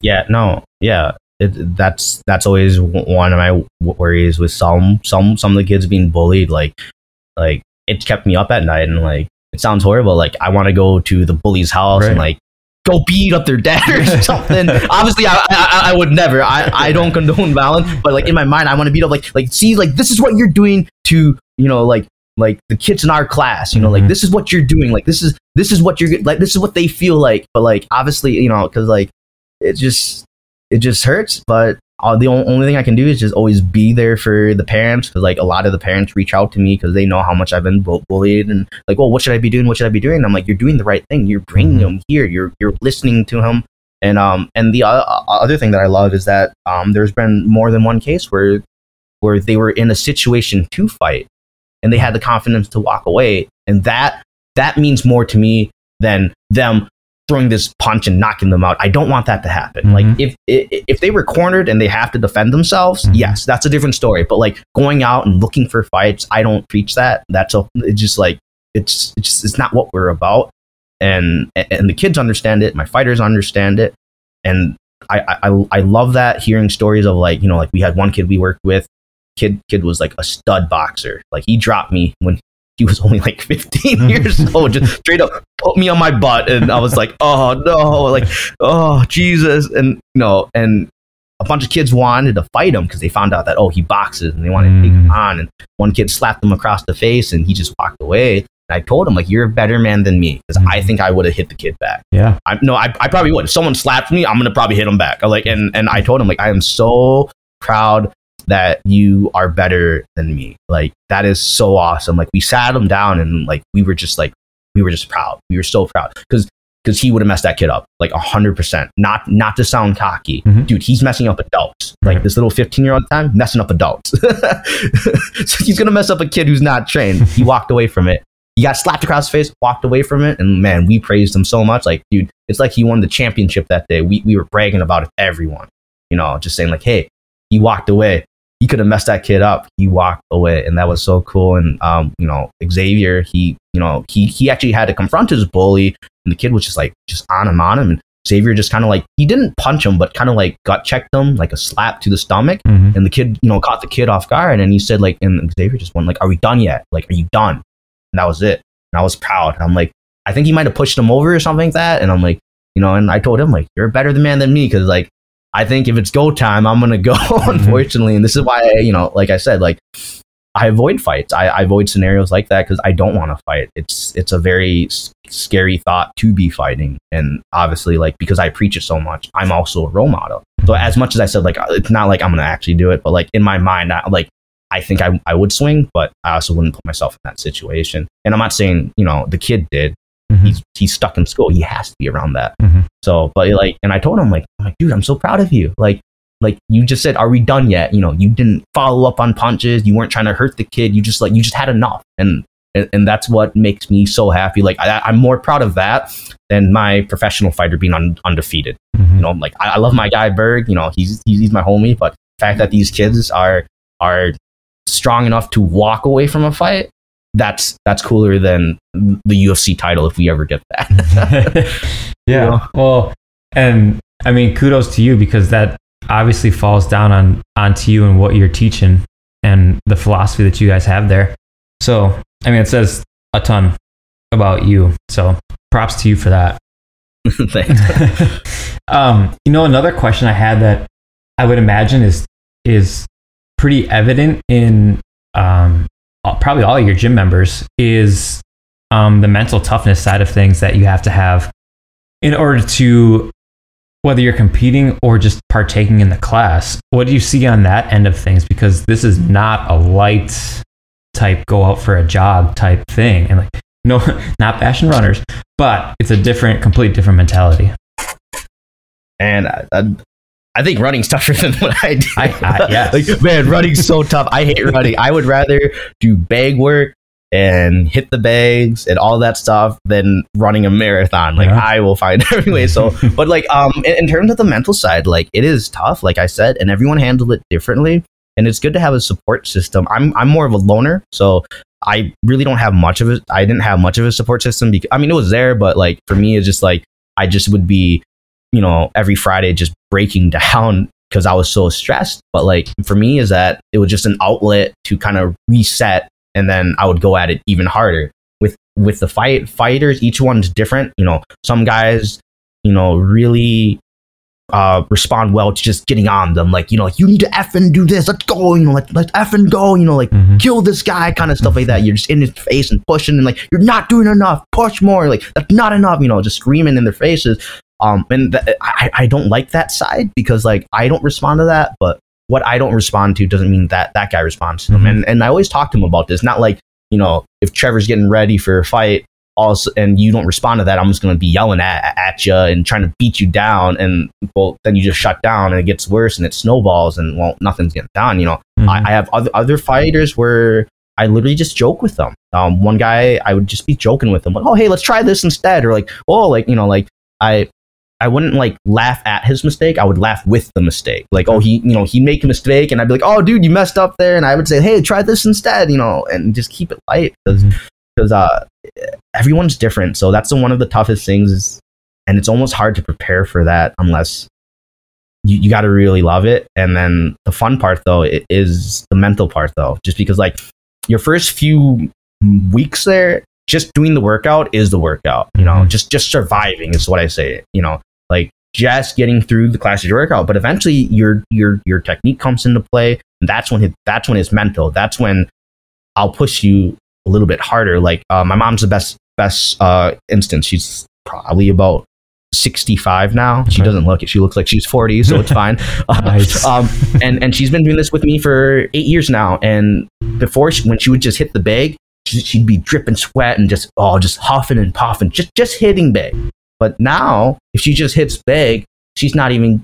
S2: Yeah, no, yeah. It, that's that's always one of my worries with some some some of the kids being bullied. Like like it kept me up at night, and like it sounds horrible. Like I want to go to the bully's house and like go beat up their dad or something. Obviously, I, I I would never. I I don't condone violence, but like in my mind, I want to beat up like like see like this is what you're doing to you know like like the kids in our class you know like
S1: Mhm.
S2: this is what you're doing like this is this is what you're like this is what they feel like but like obviously you know because like it just it just hurts but uh, the only, thing i can do is just always be there for the parents because like a lot of the parents reach out to me because they know how much i've been bu- bullied and like well what should i be doing? What should i be doing? And i'm like you're doing the right thing. You're bringing
S1: Mhm.
S2: him here. You're you're listening to him. And um and the uh, other thing that I love is that um there's been more than one case where where they were in a situation to fight and they had the confidence to walk away and that that means more to me than them throwing this punch and knocking them out. I don't want that to happen.
S1: Mhm.
S2: Like if, if if they were cornered and they have to defend themselves,
S1: Mhm.
S2: yes, that's a different story. But like going out and looking for fights, I don't preach that. That's a it's just like it's it's just it's not what we're about. And and the kids understand it. My fighters understand it. And I I I love that hearing stories of like you know like we had one kid we worked with. Kid kid was like a stud boxer. Like he dropped me when he was only like 15 years old. Just straight up put me on my butt, and I was like, oh no, like oh Jesus, and you know, and a bunch of kids wanted to fight him because they found out that oh he boxes and they wanted to take him
S1: Mm.
S2: on. And one kid slapped him across the face, and he just walked away. And I told him like you're a better man than me because I
S1: Mhm.
S2: think I would have hit the kid back.
S1: Yeah.
S2: I no, I, I probably would. If someone slapped me, I'm gonna probably hit him back. I like, and and I told him like I am so proud that you are better than me. Like that is so awesome. Like we sat him down and like we were just like we were just proud. We were so proud because because he would have messed that kid up like hundred percent. Not not to sound cocky,
S1: Mhm.
S2: dude. He's messing up adults. Like
S1: Right.
S2: this little 15 year old time messing up adults. so he's gonna mess up a kid who's not trained. He walked away from it. He got slapped across the face, walked away from it, and man, we praised him so much. Like, dude, it's like he won the championship that day. We we were bragging about it to everyone. You know, just saying like, hey, he walked away. He could have messed that kid up. He walked away, and that was so cool. And um, you know, Xavier, he, you know, he he actually had to confront his bully, and the kid was just like just on him on him, and Xavier just kind of like he didn't punch him, but kind of like gut checked him, like a slap to the stomach,
S1: Mhm.
S2: and the kid, you know, caught the kid off guard, and he said like, and Xavier just went like, "Are we done yet? Like, are you done?" And that was it. And I was proud. I'm like, I think he might have pushed him over or something like that, and I'm like, you know, and I told him like, you're a better man than me because like I think if it's go time, I'm gonna go. Mm-hmm. Unfortunately, and this is why I, you know, like I said, like I avoid fights. I, I avoid scenarios like that because I don't want to fight. It's it's a very s- scary thought to be fighting, and obviously, like because I preach it so much, I'm also a role model. So as much as I said, like uh, it's not like I'm gonna actually do it, but like in my mind, I, like I think I I would swing, but I also wouldn't put myself in that situation. And I'm not saying you know the kid did.
S1: Mhm.
S2: He's he's stuck in school. He has to be around that.
S1: Mhm.
S2: So, but like, and I told him like, I'm like, dude, I'm so proud of you. Like, like you just said, are we done yet? You know, you didn't follow up on punches. You weren't trying to hurt the kid. You just like, you just had enough. And, and, and that's what makes me so happy. Like, I, I'm more proud of that than my professional fighter being un, undefeated.
S1: Mhm.
S2: You know, like I, I love my guy Berg. You know, he's, he's he's my homie. But the fact that these kids are are strong enough to walk away from a fight, that's that's cooler than the UFC title if we ever get that.
S1: yeah.
S2: know?
S1: Well, and I mean, kudos to you because that obviously falls down on onto you and what you're teaching and the philosophy that you guys have there. So, I mean, it says a ton about you. So, props to you for that.
S2: Thanks.
S1: um, you know, another question I had that I would imagine is is pretty evident in um, probably all your gym members is um, the mental toughness side of things that you have to have in order to whether you're competing or just partaking in the class. What do you see on that end of things? Because this is not a light type go out for a jog type thing, and like no, not fashion runners, but it's a different, complete different mentality.
S2: and I, I, I think running's tougher than what I do.
S1: I- I- yes.
S2: like man, running's so tough. I hate running. I would rather do bag work and hit the bags and all that stuff than running a marathon. Like
S1: Yeah.
S2: I will find every way. So, but like um, in, in terms of the mental side, like it is tough. Like I said, and everyone handled it differently. And it's good to have a support system. I'm I'm more of a loner, so I really don't have much of it. I didn't have much of a support system because I mean it was there, but like for me, it's just like I just would be, you know, every Friday just breaking down because I was so stressed. But like for me, is that it was just an outlet to kind of reset, and then I would go at it even harder. With with the fight fighters, each one's different. You know, some guys, you know, really uh, respond well to just getting on them. Like, you know, like, you need to effing do this. Let's go. You know, like, let's effing go. You know, like,
S1: Mhm.
S2: kill this guy, kind of stuff like that. You're just in his face and pushing, and like, you're not doing enough. Push more. Like, that's not enough. You know, just screaming in their faces. Um, and th- I, I don't like that side because like I don't respond to that, but what I don't respond to doesn't mean that that guy responds to them.
S1: Mhm.
S2: And and I always talk to him about this. Not like you know, if Trevor's getting ready for a fight, also and you don't respond to that, I'm just gonna be yelling at at you and trying to beat you down, and well, then you just shut down and it gets worse and it snowballs and well, nothing's getting done. You know,
S1: Mhm.
S2: I, I have other other fighters where I literally just joke with them. Um, one guy I would just be joking with him, like, oh hey, let's try this instead, or like, oh like you know like I. I wouldn't like laugh at his mistake. I would laugh with the mistake. Like, oh, he, you know, he make a mistake, and I'd be like, oh, dude, you messed up there, and I would say, hey, try this instead, you know, and just keep it light because because uh, everyone's different. So that's the, one of the toughest things is, and it's almost hard to prepare for that unless you, you got to really love it. And then the fun part though is the mental part though, just because like your first few weeks there, just doing the workout is the workout. You know,
S1: Mhm.
S2: just just surviving is what I say. You know, like just getting through the class of workout. But eventually, your your your technique comes into play, and that's when it, that's when it's mental. That's when I'll push you a little bit harder. Like uh, my mom's the best best uh, instance. She's probably about. 65 now. She doesn't look it. She looks like she's 40, so it's fine.
S1: Nice.
S2: um, and and she's been doing this with me for eight years now. And before, she, when she would just hit the bag, she- she'd be dripping sweat and just oh, just huffing and puffing, just just hitting bag. But now, if she just hits big, she's not even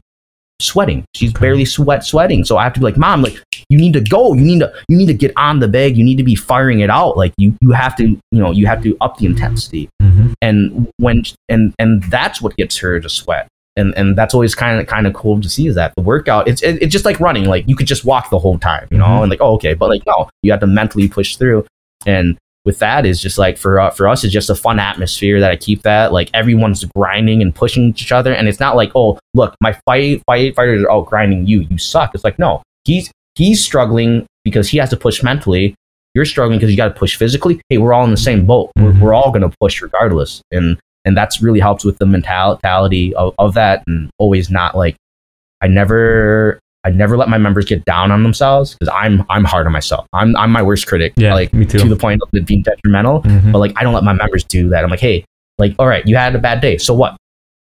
S2: sweating. She's barely sweat sweating. So I have to be like, mom, like you need to go. You need to you need to get on the bag. You need to be firing it out. Like you you have to you know you have to up the intensity
S1: Mhm.
S2: and when and and that's what gets her to sweat and and that's always kind of kind of cool to see is that the workout it's it, it's just like running like you could just walk the whole time you know
S1: Mhm.
S2: and like oh okay but like no you have to mentally push through and with that is just like for uh, for us it's just a fun atmosphere that I keep that like everyone's grinding and pushing each other and it's not like oh look my fight fight fighters are all grinding you you suck. It's like no he's he's struggling because he has to push mentally. You're struggling because you got to push physically. Hey we're all in the same boat. We're,
S1: Mhm.
S2: we're all going to push regardless and and that's really helps with the mentality of, of that and always not like i never i never let my members get down on themselves because i'm i'm hard on myself i'm i'm my worst critic
S1: Yeah,
S2: like
S1: me too.
S2: to the point of it being detrimental
S1: Mhm.
S2: but like i don't let my members do that i'm like hey like all right you had a bad day so what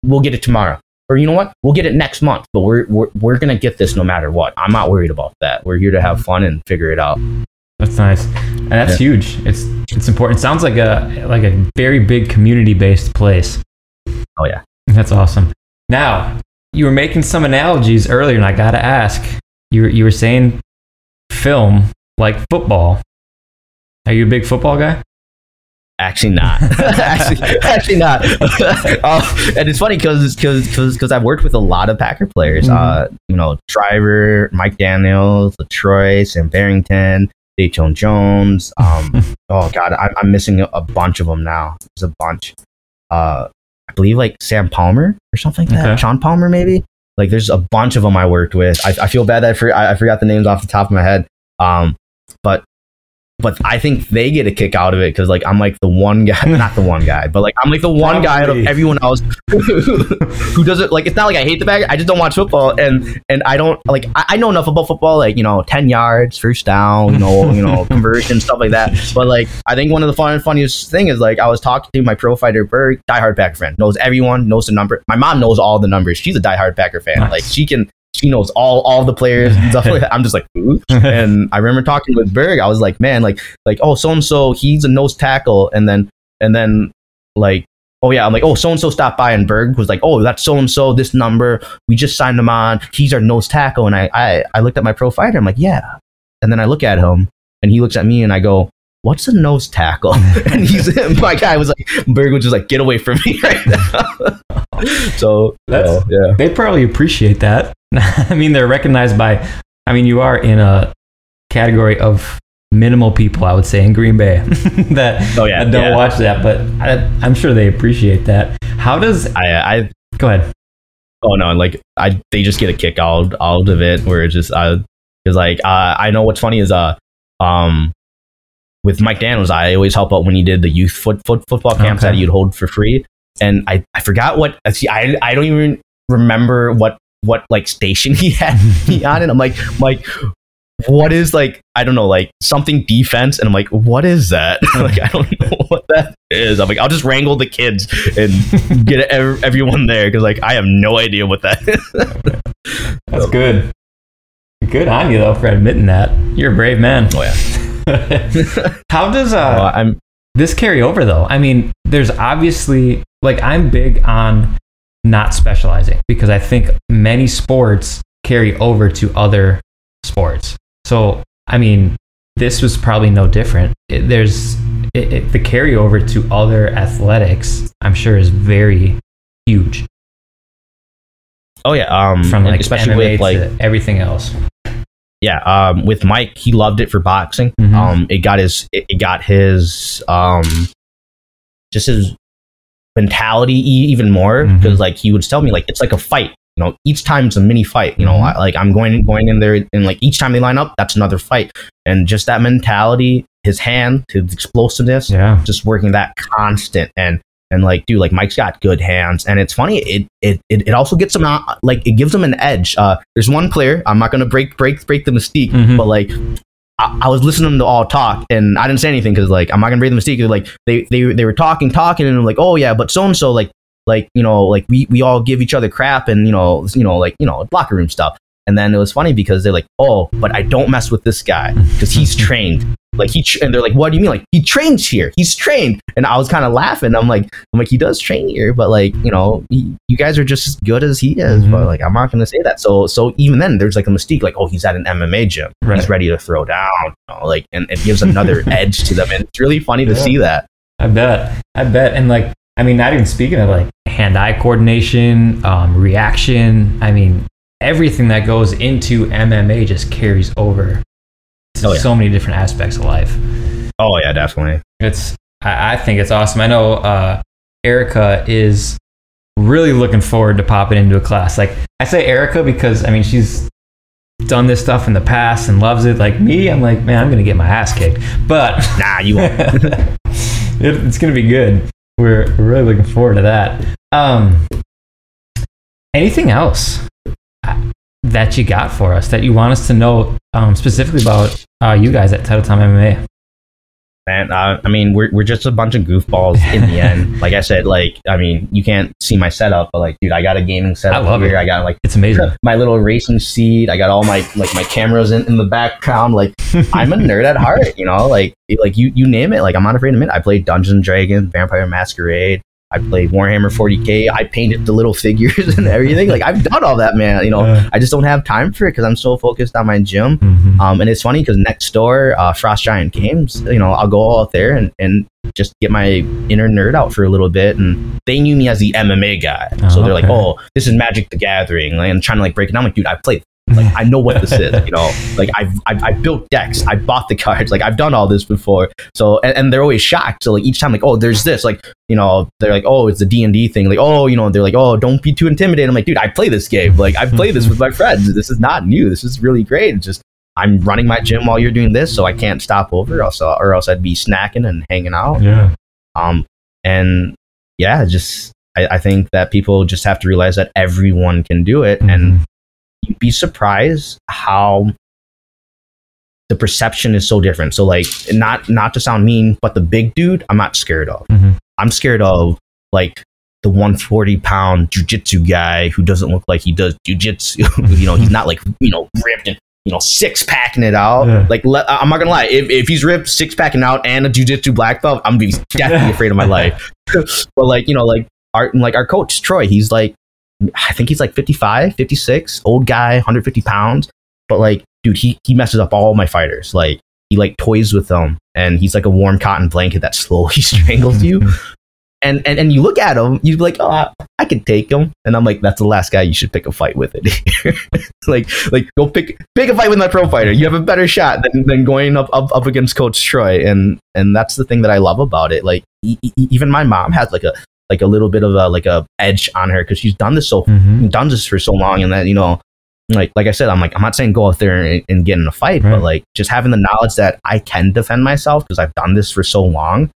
S2: we'll get it tomorrow or you know what we'll get it next month but we're we're, we're gonna get this no matter what i'm not worried about that we're here to have fun and figure it out
S1: That's nice, and that's huge. It's it's important. Sounds like a like a very big community based place.
S2: oh yeah
S1: That's awesome. Now you were making some analogies earlier, and I gotta ask. You were, you were saying film like football. Are you a big football guy?
S2: Actually not. actually, actually not. um, and it's funny because because I've worked with a lot of Packer players.
S1: Mhm.
S2: Uh, you know, Driver, Mike Daniels, Latroy, Sam Barrington, Datone Jones. Um, oh God, I'm, I'm missing a, a bunch of them now. There's a bunch. Uh, I believe like Sam Palmer or something like that.
S1: Okay.
S2: Sean Palmer maybe. Like there's a bunch of them I worked with. I, I feel bad that I, for, I, I forgot the names off the top of my head. Um, but I think they get a kick out of it because like I'm like the one guy, not the one guy, but like I'm like the one guy out of everyone else who doesn't like. It's not like I hate the bag. I just don't watch football, and and I don't like. I, I know enough about football, like you know, ten yards, first down, you know, you know, conversion stuff like that. But like, I think one of the fun, funniest thing is like I was talking to my pro fighter Berg, diehard Packer fan, knows everyone, knows the number. My mom knows all the numbers. She's a diehard Packer fan.
S1: Nice.
S2: Like she can. She knows all all the players and stuff like that. I'm just like, ooh and I remember talking with Berg. I was like, man, like, like, oh, so and so, he's a nose tackle, and then, and then, like, oh yeah, I'm like, oh, so and so stopped by, and Berg was like, oh, that's so and so, this number, we just signed him on. He's our nose tackle, and I, I, I looked at my pro fighter. I'm like, yeah, and then I look at him, and he looks at me, and I go. What's a nose tackle? and he's my guy was like Berg was just like get away from me right now. so
S1: That's-
S2: so, yeah.
S1: They probably appreciate that. I mean, they're recognized by. I mean, you are in a category of minimal people, I would say, in Green Bay that
S2: Oh yeah.
S1: don't
S2: yeah.
S1: watch that, but I, I'm sure they appreciate that. How does?
S2: I I
S1: Go ahead.
S2: Oh no, like I they just get a kick out out of it where it's just uh because like uh I know what's funny is uh um with Mike Daniels I always help out when he did the youth foot, foot football camps
S1: Okay.
S2: that he'd hold for free and I I forgot what see I I don't even remember what what like station he had me on and I'm like like what is like I don't know like something defense and I'm like what is that like I don't know what that is I'm like I'll just wrangle the kids and get ev- everyone there because like I have no idea what that is.
S1: That's good. Good on you though for admitting that. You're a brave man.
S2: Oh yeah.
S1: How does
S2: Uh? I'm
S1: this carry over though? I mean, there's obviously like I'm big on not specializing because I think many sports carry over to other sports. So, I mean, this was probably no different. It, there's it, it, the carryover to other athletics, I'm sure, is very huge
S2: Oh yeah, um,
S1: from like
S2: especially
S1: MMA
S2: with like
S1: to everything else.
S2: Yeah, um, with Mike, he loved it for boxing.
S1: Mhm.
S2: Um, it got his, it, it got his, um, just his mentality e- even more because like he would tell me like it's like a fight. You know, each time it's a mini fight. You know,
S1: Mhm.
S2: I, like I'm going going in there and like each time they line up, that's another fight. And just that mentality, his hand, his explosiveness,
S1: Yeah.
S2: just working that constant and and like dude like mike's got good hands and it's funny it it it, it also gets him out like it gives him an edge uh there's one player i'm not gonna break break break the mystique
S1: Mhm.
S2: but like I, I was listening to all talk and i didn't say anything because like i'm not gonna break the mystique. like they they they were talking talking and I'm like oh yeah but so and so like like you know like we we all give each other crap and you know you know like you know locker room stuff and then it was funny because they're like oh but i don't mess with this guy because he's trained like he tr- and they're like what do you mean like he trains here he's trained and i was kind of laughing i'm like i'm like he does train here but like you know he, you guys are just as good as he is
S1: Mhm.
S2: but like i'm not gonna say that so so even then there's like a mystique like oh he's at an mma gym
S1: Right.
S2: he's ready to throw down you know, like and it gives another edge to them and it's really funny to see that
S1: I bet. I bet. And like, I mean, not even speaking of like hand-eye coordination, um, reaction. I mean, everything that goes into MMA just carries over
S2: Oh, yeah.
S1: so many different aspects of life.
S2: oh yeah definitely
S1: It's. I, I think it's awesome. I know uh, Erica is really looking forward to popping into a class. Like I say Erica because I mean she's done this stuff in the past and loves it. Like me, I'm like, man, I'm gonna get my ass kicked. But
S2: nah you won't
S1: it, it's gonna be good. We're, we're really looking forward to that. Um, anything else that you got for us that you want us to know um, specifically about uh, you guys at Titletown MMA?
S2: man uh, i mean we're, we're just a bunch of goofballs in the end like i said like i mean you can't see my setup but like dude i got a gaming setup
S1: I love
S2: here
S1: it.
S2: i got like
S1: It's amazing.
S2: my little racing seat. I got all my like my cameras in, in the background. Like I'm a nerd at heart, you know. Like like you you name it. Like I'm not afraid to admit. I played Dungeons and Dragons, Vampire Masquerade. I played Warhammer 40k. I painted the little figures and everything. Like I've done all that, man. You know,
S1: Uh.
S2: I just don't have time for it because I'm so focused on my gym.
S1: Mhm.
S2: Um, and it's funny because next door, uh, Frost Giant Games, you know, I'll go out there and, and just get my inner nerd out for a little bit. And they knew me as the MMA guy. so
S1: Oh,
S2: they're like, oh, this is Magic the Gathering. Like, and trying to like break it down. I'm like, dude, I played. Like, I know what this is, you know. Like, I've, I've, I've built decks. I bought the cards. Like, I've done all this before. So, and, and they're always shocked. So, like, each time, like, oh, there's this. Like, you know, they're like, oh, it's the D and D thing. Like, oh, you know, they're like, oh, don't be too intimidated. I'm like, dude, I play this game. Like, I play this with my friends. This is not new. This is really great. It's just I'm running my gym while you're doing this, so I can't stop over, or else, or else I'd be snacking and hanging out.
S1: Yeah.
S2: Um, and yeah, just I, I think that people just have to realize that everyone can do it, and
S1: Mhm.
S2: You'd be surprised how the perception is so different. So like, not not to sound mean, but the big dude, I'm not scared of.
S1: Mhm.
S2: I'm scared of like the 140 pound jujitsu guy who doesn't look like he does jujitsu. you know, he's not like you know ripped and you know six packing it out.
S1: Yeah.
S2: Like I'm not gonna lie, if, if he's ripped six packing out and a jujitsu black belt, I'm gonna be definitely afraid of my life. but like you know, like our like our coach Troy, he's like I think he's like 55, 56, old guy, 150 pounds. But like, dude, he he messes up all my fighters. Like he like toys with them, and he's like a warm cotton blanket that slowly strangles you. And and and you look at him, you'd be like, oh, I, I could take him. And I'm like, that's the last guy you should pick a fight with it. like like go pick pick a fight with that pro fighter. You have a better shot than, than going up, up up against Coach Troy. And and that's the thing that I love about it. Like e- even my mom has like a like a little bit of a like a edge on her because she's done this so
S1: Mhm.
S2: done this for so long and that you know like like i said i'm like i'm not saying go out there and, and get in a fight
S1: Right.
S2: but like just having the knowledge that i can defend myself because i've done this for so long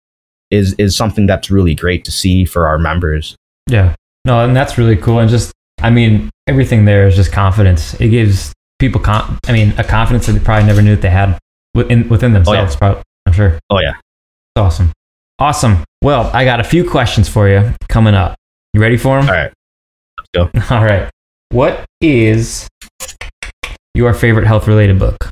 S2: is is something that's really great to see for our members
S1: Yeah. No, and that's really cool. And just, I mean, everything there is just confidence. It gives people, con- I mean, a confidence that they probably never knew that they had within, within themselves, probably, I'm sure.
S2: oh yeah
S1: It's awesome. Awesome. Well, I got a few questions for you coming up. You ready for them?
S2: All right. Let's go.
S1: All right. What is your favorite health related book?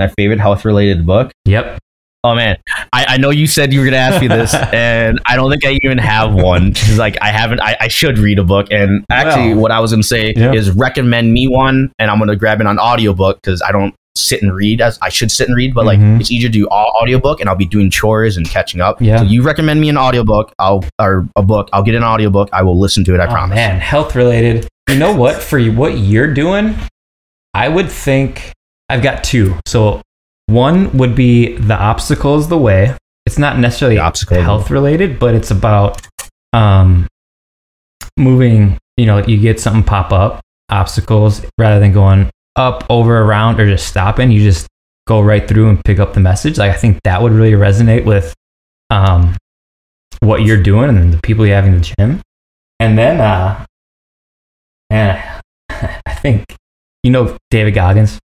S2: my favorite health related book
S1: Yep.
S2: Oh man, I, I know you said you were gonna ask me this, and I don't think I even have one. Cause like I haven't. I, I should read a book, and actually,
S1: Well,
S2: what I was gonna say
S1: yeah.
S2: is recommend me one, and I'm gonna grab it on audiobook because I don't sit and read as I should sit and read, but like
S1: Mhm.
S2: it's easier to do all audiobook, and I'll be doing chores and catching up.
S1: Yeah.
S2: So you recommend me an audiobook, I'll or a book, I'll get an audiobook. I will listen to it. I
S1: oh,
S2: promise.
S1: man, health related. You know what? For what you're doing, I would think I've got two. So one would be the obstacle is the way. It's not necessarily
S2: The obstacle
S1: health related, but it's about um, moving. You know, you get something pop up, obstacles, rather than going up, over, around, or just stopping. You just go right through and pick up the message. Like I think that would really resonate with um, what you're doing and the people you have in the gym. And then, uh, man, I think you know David Goggins.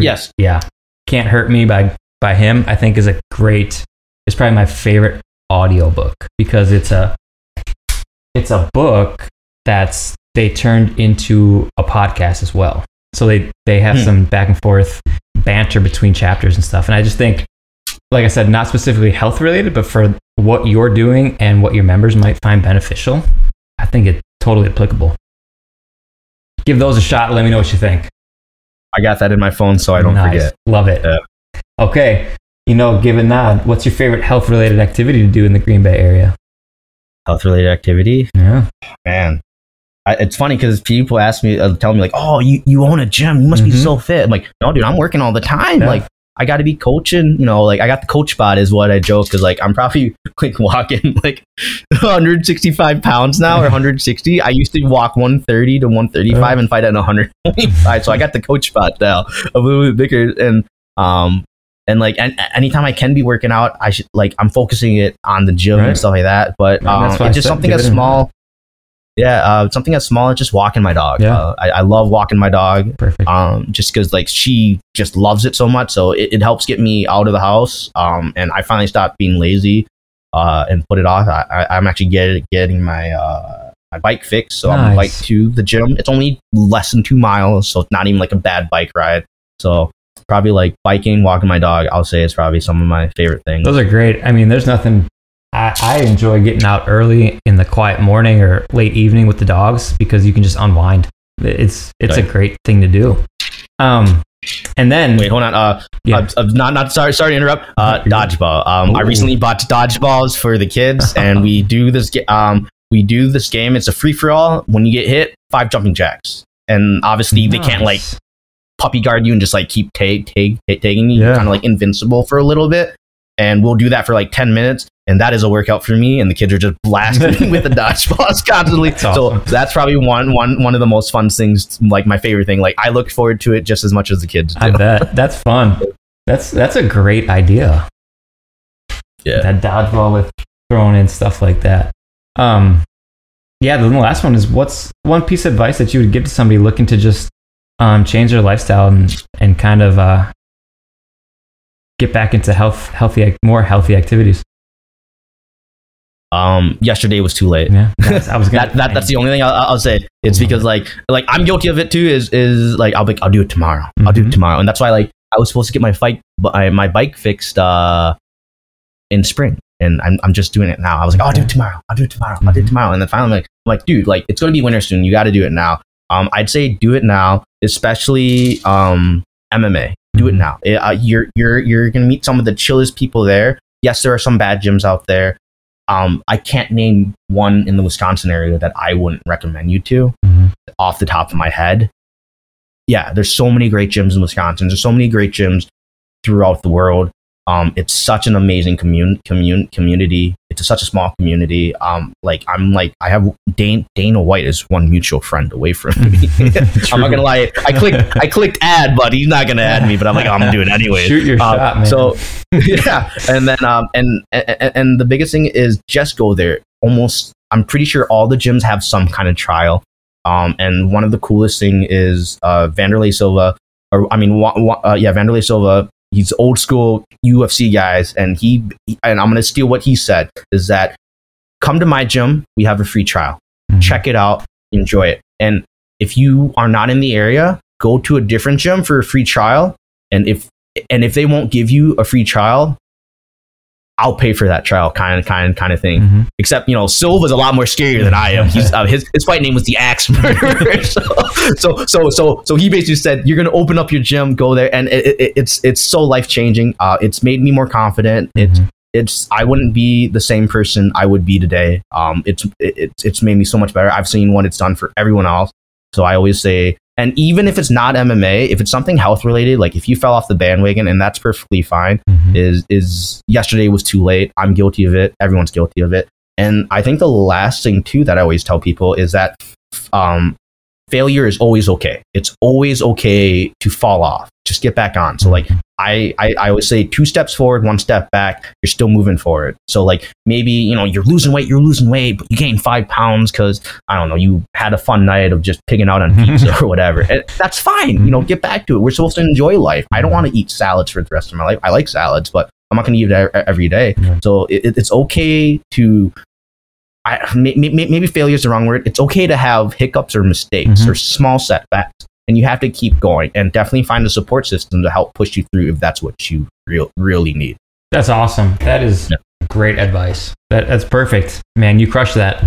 S2: Yes.
S1: Yeah, can't hurt me by by him. I think is a great. It's probably my favorite audiobook because it's a it's a book that's they turned into a podcast as well. So they they have
S2: Hmm.
S1: some back and forth banter between chapters and stuff. And I just think, like I said, not specifically health related, but for what you're doing and what your members might find beneficial, I think it's totally applicable. Give those a shot. Let me know what you think.
S2: I got that in my phone, so I don't
S1: Nice.
S2: forget.
S1: Love it.
S2: Yeah.
S1: Okay. You know, given that. What's your favorite health related activity to do in the Green Bay area?
S2: Health related activity.
S1: Yeah.
S2: man I, it's funny because people ask me uh, tell me like oh you, you own a gym you must be
S1: Mhm.
S2: so fit i'm like no dude i'm working all the time
S1: Yeah.
S2: like i gotta be coaching you know like i got the coach spot is what i joke because like i'm probably like walking like 165 pounds now or 160 i used to walk 130 to 135
S1: Yeah.
S2: and fight at 125 so i got the coach spot now a little bit bigger and um and like an- anytime I can be working out, I should like I'm focusing it on the gym
S1: Right.
S2: and stuff like that. But um, it's just something as small. Yeah, uh, something as small as just walking my dog.
S1: Yeah.
S2: Uh, I, I love walking my dog.
S1: Perfect.
S2: Um, just because like she just loves it so much, so it, it helps get me out of the house. Um, and I finally stopped being lazy, uh, and put it off. I, I'm actually getting getting my uh my bike fixed, so I'm
S1: Nice.
S2: bike to the gym. It's only less than two miles, so it's not even like a bad bike ride. So probably like biking, walking my dog. I'll say it's probably some of my favorite things.
S1: Those are great. I mean, there's nothing. I, I enjoy getting out early in the quiet morning or late evening with the dogs because you can just unwind. It's it's a great thing to do. Um, and then
S2: Wait, hold on. Uh,
S1: Yeah.
S2: uh, uh, not not sorry sorry to interrupt. Uh, dodgeball. Um, I recently bought dodgeballs for the kids, and we do this. Um, we do this game. It's a free for all. When you get hit, five jumping jacks, and obviously they can't like puppy guard you and just like keep take take taking you.
S1: Yeah.
S2: Kind of like invincible for a little bit, and we'll do that for like ten minutes. And that is a workout for me, and the kids are just blasting me with the dodgeballs constantly.
S1: That's awesome.
S2: So that's probably one one one of the most fun things, like my favorite thing. Like I look forward to it just as much as the kids do.
S1: I bet that's fun. That's that's a great idea.
S2: Yeah.
S1: That dodgeball with throwing in stuff like that. Um, yeah. The last one is what's one piece of advice that you would give to somebody looking to just um, change their lifestyle and and kind of uh, get back into health, healthy, more healthy activities.
S2: um yesterday was too late.
S1: Yeah, that's, I was
S2: that, that that's the only thing I'll, I'll say. It's because like like i'm guilty of it too is is like i'll be i'll do it tomorrow. I'll do it tomorrow. And that's why like i was supposed to get my bike my, my bike fixed uh in spring. And I'm, I'm just doing it now. I was like oh, i'll do it tomorrow. I'll do it tomorrow. I'll do it
S1: Mhm.
S2: tomorrow. And then finally I'm like, I'm like dude like it's gonna be winter soon. You got to do it now. Um i'd say do it now especially um mma do it now It- uh, you're you're you're gonna meet some of the chillest people there yes there are some bad gyms out there um, I can't name one in the Wisconsin area that I wouldn't recommend you to
S1: Mhm.
S2: off the top of my head. Yeah, there's so many great gyms in Wisconsin. There's so many great gyms throughout the world. Um, it's such an amazing commun- commun- community. It's such a small community. Um, like I'm like I have Dane, Dana White is one mutual friend away from me. I'm not gonna lie. I clicked I clicked add, but he's not gonna add me. But I'm like, oh, I'm doing it anyway.
S1: Shoot your
S2: Um,
S1: shot, man.
S2: So yeah, and then um and, and and the biggest thing is just go there. Almost, I'm pretty sure all the gyms have some kind of trial. Um, and one of the coolest thing is uh Wanderlei Silva, or I mean, wa- wa- uh, yeah, Wanderlei Silva. He's old school UFC guys, and he and I'm gonna steal what he said is that come to my gym. We have a free trial
S1: Mhm.
S2: check it out, enjoy it. And if you are not in the area, go to a different gym for a free trial. And if and if they won't give you a free trial, I'll pay for that trial, kind of, kind, kind of thing.
S1: Mhm.
S2: Except, you know, Silva's a lot more scarier than I am. He's uh, his his fight name was the Axe Murderer. so, so, so, so, so he basically said, "You're gonna open up your gym, go there," and it, it, it's it's so life changing. Uh, it's made me more confident. It's
S1: Mhm.
S2: it's I wouldn't be the same person I would be today. Um, it's it, it's it's made me so much better. I've seen what it's done for everyone else. So I always say, and even if it's not MMA, if it's something health related, like if you fell off the bandwagon, and that's perfectly fine
S1: Mhm.
S2: is is yesterday was too late. I'm guilty of it. Everyone's guilty of it. And I think the last thing too that I always tell people is that um, failure is always okay. It's always okay to fall off. Just get back on. So like I, I I always say two steps forward, one step back. You're still moving forward. So like maybe you know you're losing weight, you're losing weight, but you gained five pounds because I don't know you had a fun night of just picking out on pizza or whatever. And that's fine. You know, get back to it. We're supposed to enjoy life. I don't want to eat salads for the rest of my life. I like salads, but I'm not going to eat it every day. So it, it- it's okay to. I, may- may- maybe failure is the wrong word. It's okay to have hiccups or mistakes
S1: Mhm.
S2: or small setbacks, and you have to keep going and definitely find a support system to help push you through if that's what you real, really need.
S1: That's awesome. That is
S2: Yeah.
S1: great advice. That that's perfect, man. You crushed that.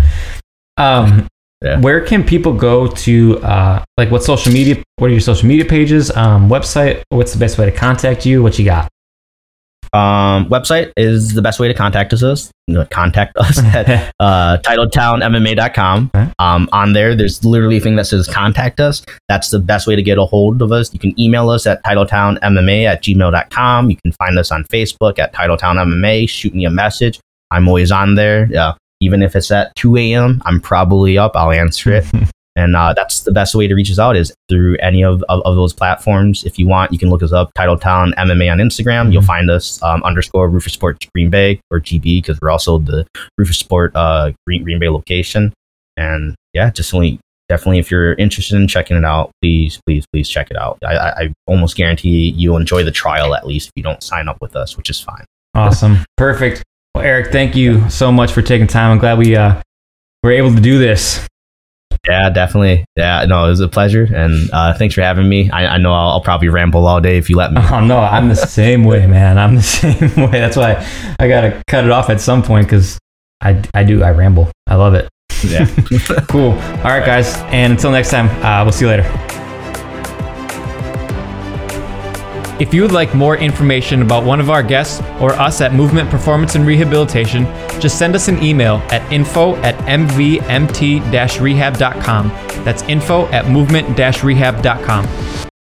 S1: Um,
S2: Yeah.
S1: where can people go to? Uh, like, what social media? What are your social media pages? Um, website? What's the best way to contact you? What you got?
S2: Um, website is the best way to contact us. Contact us at uh, titletownmma.com.
S1: Okay.
S2: Um, on there, there's literally a thing that says contact us. That's the best way to get a hold of us. You can email us at titletownmma at gmail.com. You can find us on Facebook at titletownmma. Shoot me a message. I'm always on there. Yeah. Even if it's at 2 a.m., I'm probably up. I'll answer it. And uh, that's the best way to reach us out is through any of, of, of those platforms. If you want, you can look us up, Titletown MMA on Instagram. You'll
S1: Mhm.
S2: find us um, underscore Roufusport Green Bay or GB because we're also the Roufusport uh, Green, Green Bay location. And yeah, just only definitely if you're interested in checking it out, please, please, please check it out. I, I, I almost guarantee you'll enjoy the trial at least if you don't sign up with us, which is fine.
S1: Awesome. Perfect. Well, Eric, thank you so much for taking time. I'm glad we uh, were able to do this.
S2: Yeah, definitely. Yeah, no, it was a pleasure. And uh, thanks for having me. I, I know I'll, I'll probably ramble all day if you let me.
S1: Oh no, I'm the same way, man. I'm the same way. That's why I gotta cut it off at some point because I, I do I ramble. I love it.
S2: Yeah.
S1: Cool. All right, guys, and until next time, uh, we'll see you later. If you would like more information about one of our guests or us at Movement Performance and Rehabilitation, just send us an email at info at mvmt-rehab.com. That's info at movement-rehab.com.